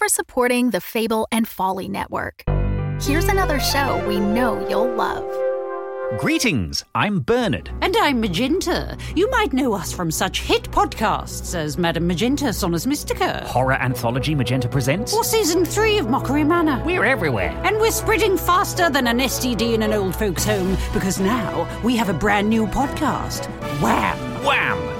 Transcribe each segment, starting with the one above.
for supporting the Fable and Folly Network. Here's another show we know you'll love. Greetings, I'm Bernard. And I'm Magenta. You might know us from such hit podcasts as Madame Magenta, Sonus Mystica, Horror Anthology Magenta Presents. or season three of Mockery Manor. We're everywhere. And we're spreading faster than an STD in an old folks' home because now we have a brand new podcast. Wham! Wham!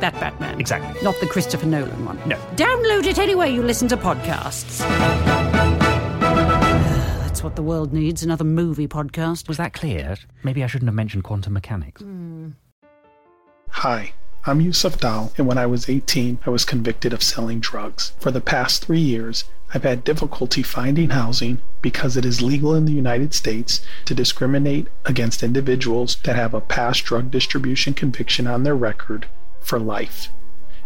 That Batman. Exactly. Not the Christopher Nolan one. No. Download it anywhere you listen to podcasts. That's what the world needs another movie podcast. Was that clear? Maybe I shouldn't have mentioned quantum mechanics. Hi, I'm Yusuf Dal, and when I was 18, I was convicted of selling drugs. For the past three years, I've had difficulty finding housing because it is legal in the United States to discriminate against individuals that have a past drug distribution conviction on their record for life.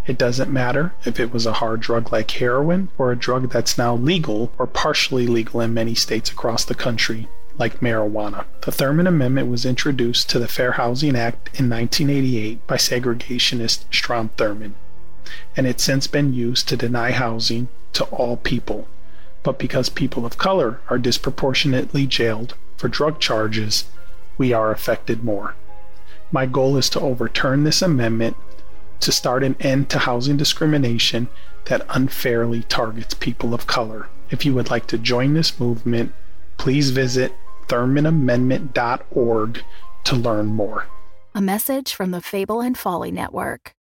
It doesn't matter if it was a hard drug like heroin or a drug that's now legal or partially legal in many states across the country, like marijuana. The Thurmond Amendment was introduced to the Fair Housing Act in 1988 by segregationist Strom Thurmond, and it's since been used to deny housing to all people. But because people of color are disproportionately jailed for drug charges, we are affected more. My goal is to overturn this amendment to start an end to housing discrimination that unfairly targets people of color. If you would like to join this movement, please visit ThurmondAmendment.org to learn more. A message from the Fable and Folly Network.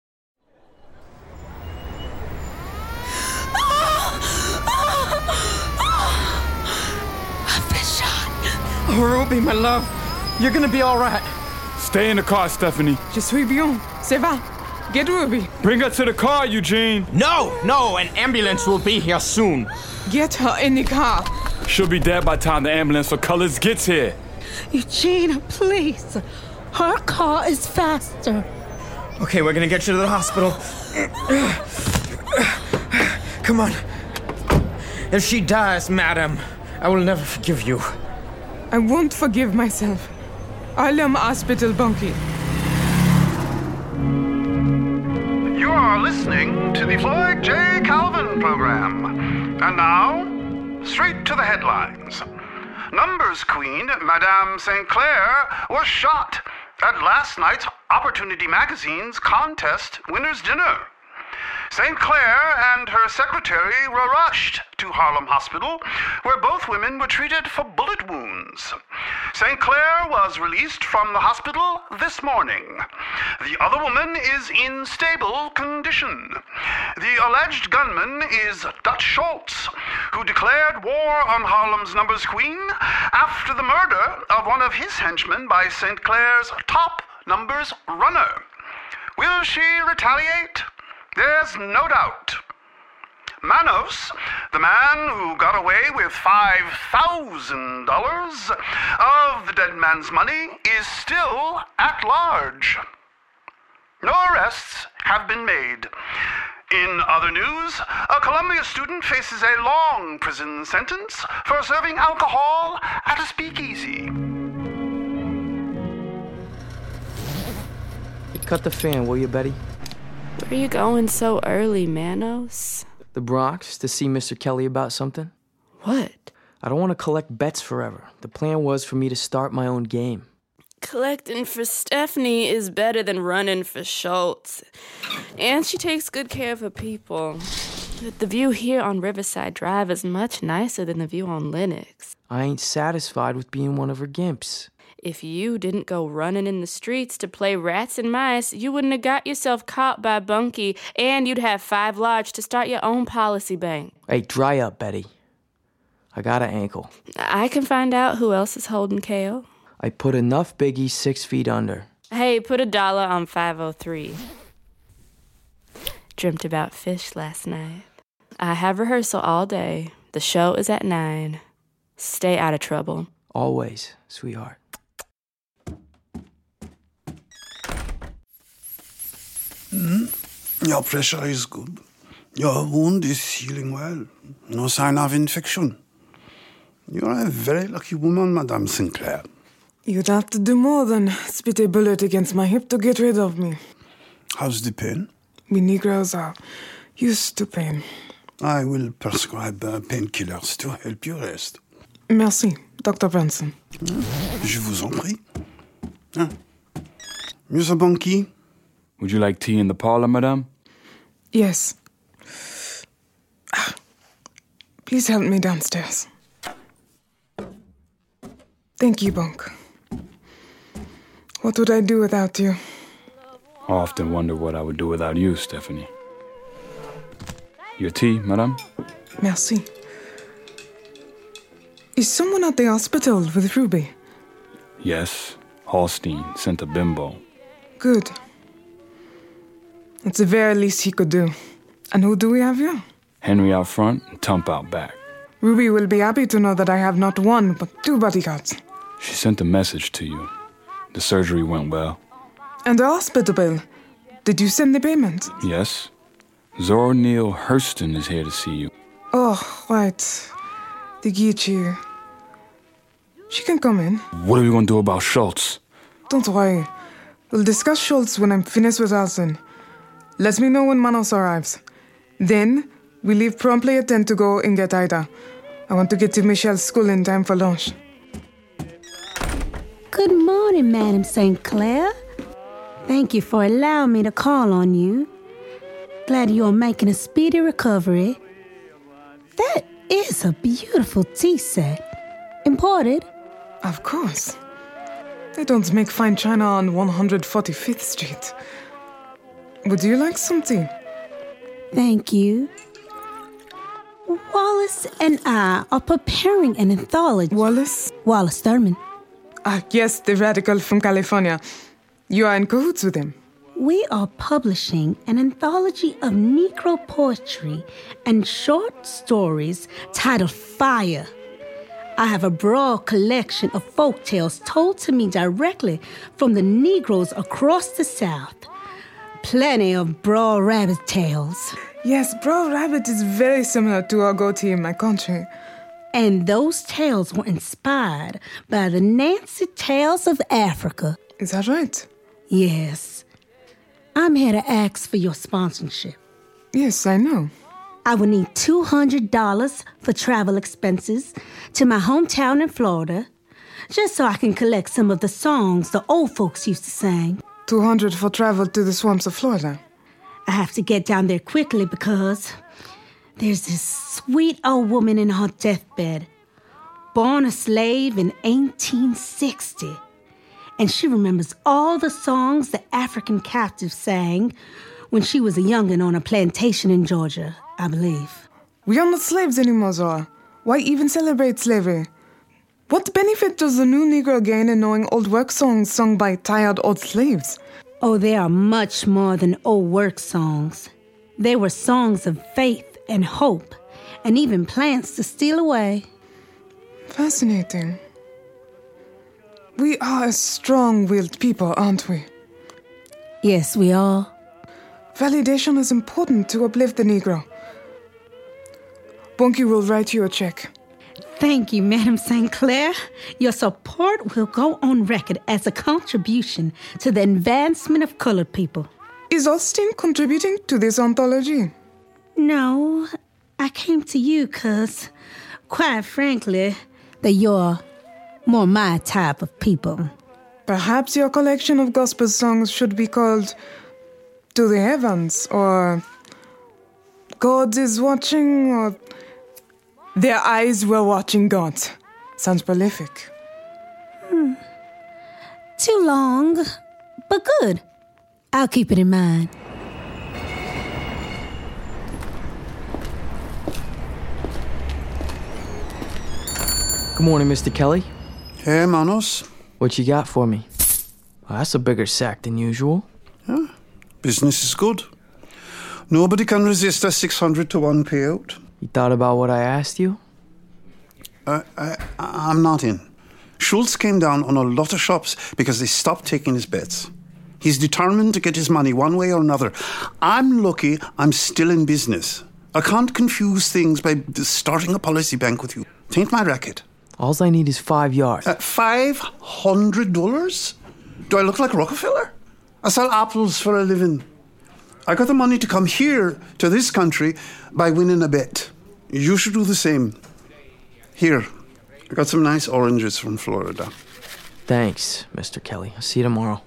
Ruby, my love, you're gonna be all right. Stay in the car, Stephanie. Je suis bien. C'est va. Get Ruby. Bring her to the car, Eugene. No, no, an ambulance will be here soon. Get her in the car. She'll be dead by the time the ambulance for colors gets here. Eugene, please. Her car is faster. Okay, we're gonna get you to the hospital. Come on. If she dies, madam, I will never forgive you. I won't forgive myself. Harlem Hospital Bumpy. Listening to the Floyd J. Calvin program. And now, straight to the headlines. Numbers Queen, Madame St. Clair, was shot at last night's Opportunity Magazine's contest winner's dinner. St. Clair and her secretary were rushed to Harlem Hospital, where both women were treated for bullet wounds. St. Clair was released from the hospital this morning. The other woman is in stable condition. The alleged gunman is Dutch Schultz, who declared war on Harlem's numbers queen after the murder of one of his henchmen by St. Clair's top numbers runner. Will she retaliate? There's no doubt. Manos, the man who got away with $5,000 of the dead man's money, is still at large. No arrests have been made. In other news, a Columbia student faces a long prison sentence for serving alcohol at a speakeasy. Cut the fan, will you, Betty? Where are you going so early, Manos? The Bronx to see Mr. Kelly about something? What? I don't want to collect bets forever. The plan was for me to start my own game. Collecting for Stephanie is better than running for Schultz. And she takes good care of her people. But the view here on Riverside Drive is much nicer than the view on Lenox. I ain't satisfied with being one of her gimps. If you didn't go running in the streets to play rats and mice, you wouldn't have got yourself caught by Bumpy, and you'd have five large to start your own policy bank. Hey, dry up, Betty. I got an ankle. I can find out who else is holding Kale. I put enough biggies six feet under. Hey, put a dollar on 503. Dreamt about fish last night. I have rehearsal all day. The show is at 9. Stay out of trouble. Always, sweetheart. Your pressure is good. Your wound is healing well. No sign of infection. You're a very lucky woman, Madame St. Clair. You'd have to do more than spit a bullet against my hip to get rid of me. How's the pain? We Negroes are used to pain. I will prescribe uh, painkillers to help you rest. Merci, Dr. Branson. Je vous en prie. Mr. Bumpy? Would you like tea in the parlor, madame? Yes. Please help me downstairs. Thank you, Bonk. What would I do without you? I often wonder what I would do without you, Stephanie. Your tea, madame? Merci. Is someone at the hospital with Ruby? Yes. Holstein sent a bimbo. Good. It's the very least he could do. And who do we have here? Henry out front and Tump out back. Ruby will be happy to know that I have not one, but two bodyguards. She sent a message to you. The surgery went well. And the hospital bill. Did you send the payment? Yes. Zora Neale Hurston is here to see you. Oh, right. The Geechee. She can come in. What are we going to do about Schultz? Don't worry. We'll discuss Schultz when I'm finished with Alson. Let me know when Manos arrives. Then, we leave promptly at 10 to go and get Ida. I want to get to Michelle's school in time for lunch. Good morning, Madam St. Clair. Thank you for allowing me to call on you. Glad you're making a speedy recovery. That is a beautiful tea set. Imported? Of course. They don't make fine china on 145th Street. Would you like some tea? Thank you. Wallace and I are preparing an anthology. Wallace? Wallace Thurman. Ah, yes, the radical from California. You are in cahoots with him. We are publishing an anthology of Negro poetry and short stories titled Fire. I have a broad collection of folk tales told to me directly from the Negroes across the South. Plenty of Brer Rabbit tales. Yes, Brer Rabbit is very similar to our goatee in my country. And those tales were inspired by the Nancy Tales of Africa. Is that right? Yes. I'm here to ask for your sponsorship. Yes, I know. I will need $200 for travel expenses to my hometown in Florida, just so I can collect some of the songs the old folks used to sing. 200 for travel to the swamps of Florida. I have to get down there quickly because there's this sweet old woman in her deathbed, born a slave in 1860. And she remembers all the songs the African captives sang when she was a youngin' on a plantation in Georgia, I believe. We are not slaves anymore, Zora. Why even celebrate slavery? What benefit does the new Negro gain in knowing old work songs sung by tired old slaves? Oh, they are much more than old work songs. They were songs of faith and hope, and even plans to steal away. Fascinating. We are a strong willed people, aren't we? Yes, we are. Validation is important to uplift the Negro. Bumpy will write you a check. Thank you, Madam St. Clair. Your support will go on record as a contribution to the advancement of colored people. Is Austin contributing to this anthology? No, I came to you because, quite frankly, that you're more my type of people. Perhaps your collection of gospel songs should be called To the Heavens, or God is watching, or Their Eyes Were Watching God. Sounds prolific. Hmm. Too long, but good. I'll keep it in mind. Good morning, Mr. Kelly. Hey, Manos. What you got for me? Well, that's a bigger sack than usual. Yeah, business is good. Nobody can resist a 600 to 1 payout. You thought about what I asked you? I, I, I'm not in. Schultz came down on a lot of shops because they stopped taking his bets. He's determined to get his money one way or another. I'm lucky I'm still in business. I can't confuse things by starting a policy bank with you. Tain't my racket. Alls I need is five yards. Uh, Five hundred dollars? Do I look like Rockefeller? I sell apples for a living. I got the money to come here to this country by winning a bet. You should do the same. Here, I got some nice oranges from Florida. Thanks, Mr. Kelly. I'll see you tomorrow.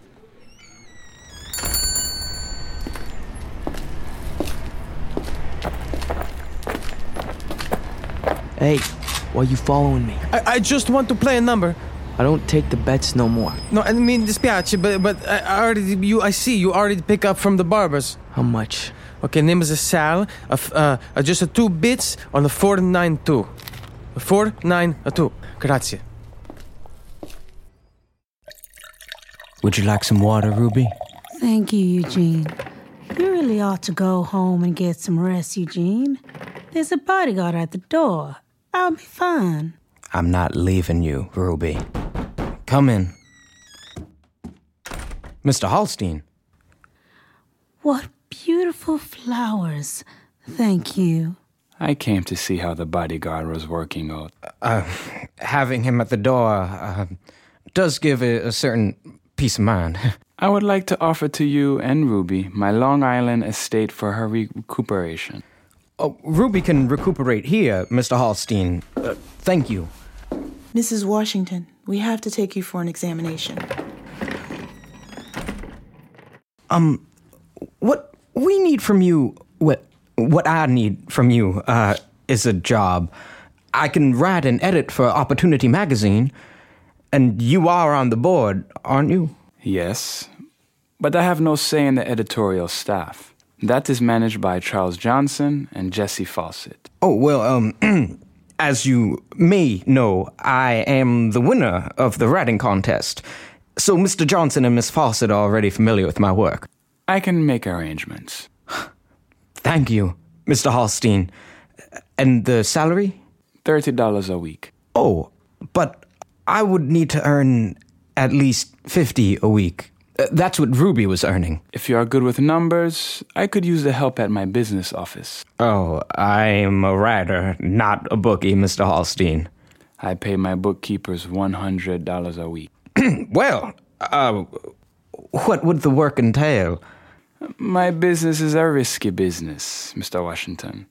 Hey, why are you following me? I, I just want to play a number. I don't take the bets no more. No, I mean dispiace, but but I I already you I see you already pick up from the barbers. How much? Okay, name is a sal of uh, uh, just a two bits on the four nine two. Four nine two. Grazie. Would you like some water, Ruby? Thank you, Eugene. You really ought to go home and get some rest, Eugene. There's a bodyguard at the door. I'll be fine. I'm not leaving you, Ruby. Come in. Mr. Holstein. What beautiful flowers. Thank you. I came to see how the bodyguard was working out. Uh, having him at the door uh, does give a, a certain peace of mind. I would like to offer to you and Ruby my Long Island estate for her recuperation. Oh, Ruby can recuperate here, Mr. Holstein. Uh, thank you. Mrs. Washington, we have to take you for an examination. Um, what we need from you, what what I need from you, uh, is a job. I can write and edit for Opportunity Magazine, and you are on the board, aren't you? Yes, but I have no say in the editorial staff. That is managed by Charles Johnson and Jessie Fauset. Oh well, um, as you may know, I am the winner of the writing contest. So Mr. Johnson and Miss Fauset are already familiar with my work. I can make arrangements. Thank you, Mr. Holstein. And the salary? $30 a week. Oh, but I would need to earn at least 50 a week. Uh, That's what Ruby was earning. If you are good with numbers, I could use the help at my business office. Oh, I'm a writer, not a bookie, Mr. Holstein. I pay my bookkeepers $100 a week. well, uh, what would the work entail? My business is a risky business, Mr. Washington.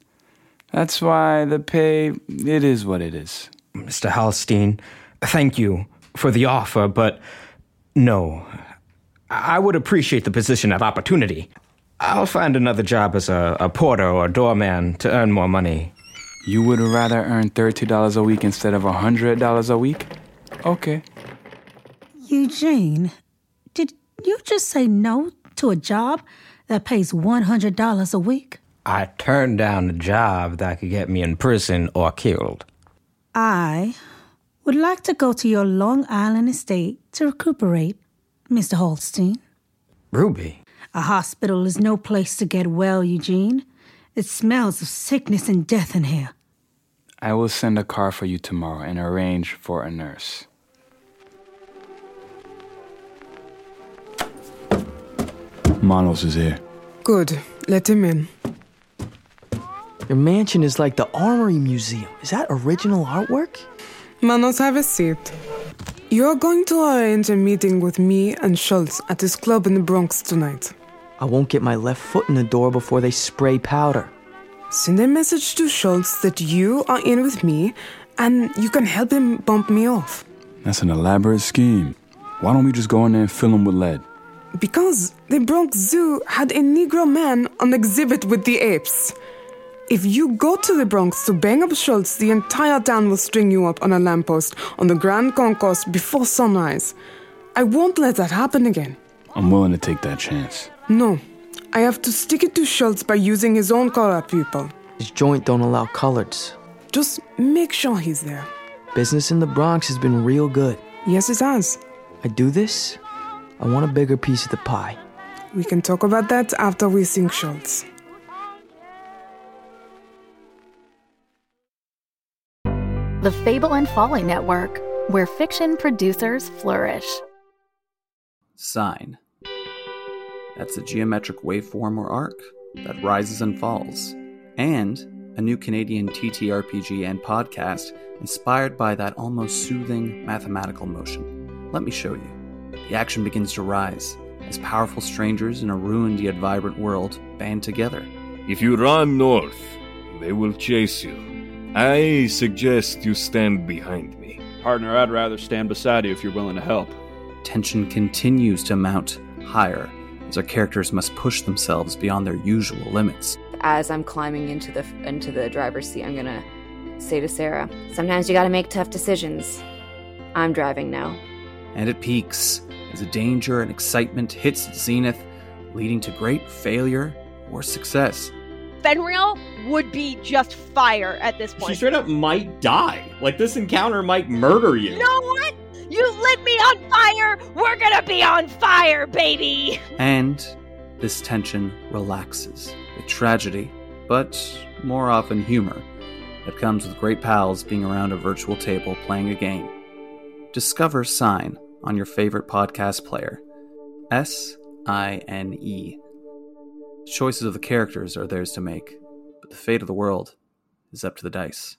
That's why the pay, it is what it is. Mr. Holstein, thank you for the offer, but no. I would appreciate the position of opportunity. I'll find another job as a, a porter or doorman to earn more money. You would rather earn $30 a week instead of $100 a week? Okay. Eugene, did you just say no to a job that pays $100 a week? I turned down a job that could get me in prison or killed. I would like to go to your Long Island estate to recuperate, Mr. Holstein. Ruby, A hospital is no place to get well, Eugene. It smells of sickness and death in here. I will send a car for you tomorrow and arrange for a nurse. Manos is here. Good. Let him in. Your mansion is like the Armory Museum. Is that original artwork? Manos, have a seat. You're going to arrange a meeting with me and Schultz at his club in the Bronx tonight. I won't get my left foot in the door before they spray powder. Send a message to Schultz that you are in with me and you can help him bump me off. That's an elaborate scheme. Why don't we just go in there and fill him with lead? Because the Bronx Zoo had a Negro man on exhibit with the apes. If you go to the Bronx to bang up Schultz, the entire town will string you up on a lamppost on the Grand Concourse before sunrise. I won't let that happen again. I'm willing to take that chance. No, I have to stick it to Schultz by using his own color people. His joint don't allow coloreds. Just make sure he's there. Business in the Bronx has been real good. Yes, it has. I do this, I want a bigger piece of the pie. We can talk about that after we sing Schultz. The Fable and Folly Network, where fiction producers flourish. Sine. That's a geometric waveform or arc that rises and falls. And a new Canadian TTRPG and podcast inspired by that almost soothing mathematical motion. Let me show you. The action begins to rise as powerful strangers in a ruined yet vibrant world band together. If you run north, they will chase you. I suggest you stand behind me. Partner, I'd rather stand beside you if you're willing to help. Tension continues to mount higher as our characters must push themselves beyond their usual limits. As I'm climbing into the into the driver's seat, I'm gonna say to Sarah, "Sometimes you got to make tough decisions. I'm driving now." And it peaks as the danger and excitement hits its zenith, leading to great failure or success. Fenrir would be just fire at this point. She straight up might die. Like this encounter might murder you. You know what? You lit me on fire. We're gonna be on fire, baby. And this tension relaxes with tragedy, but more often humor, that comes with great pals being around a virtual table playing a game. Discover Sine on your favorite podcast player. S I N E. Choices of the characters are theirs to make, but the fate of the world is up to the dice.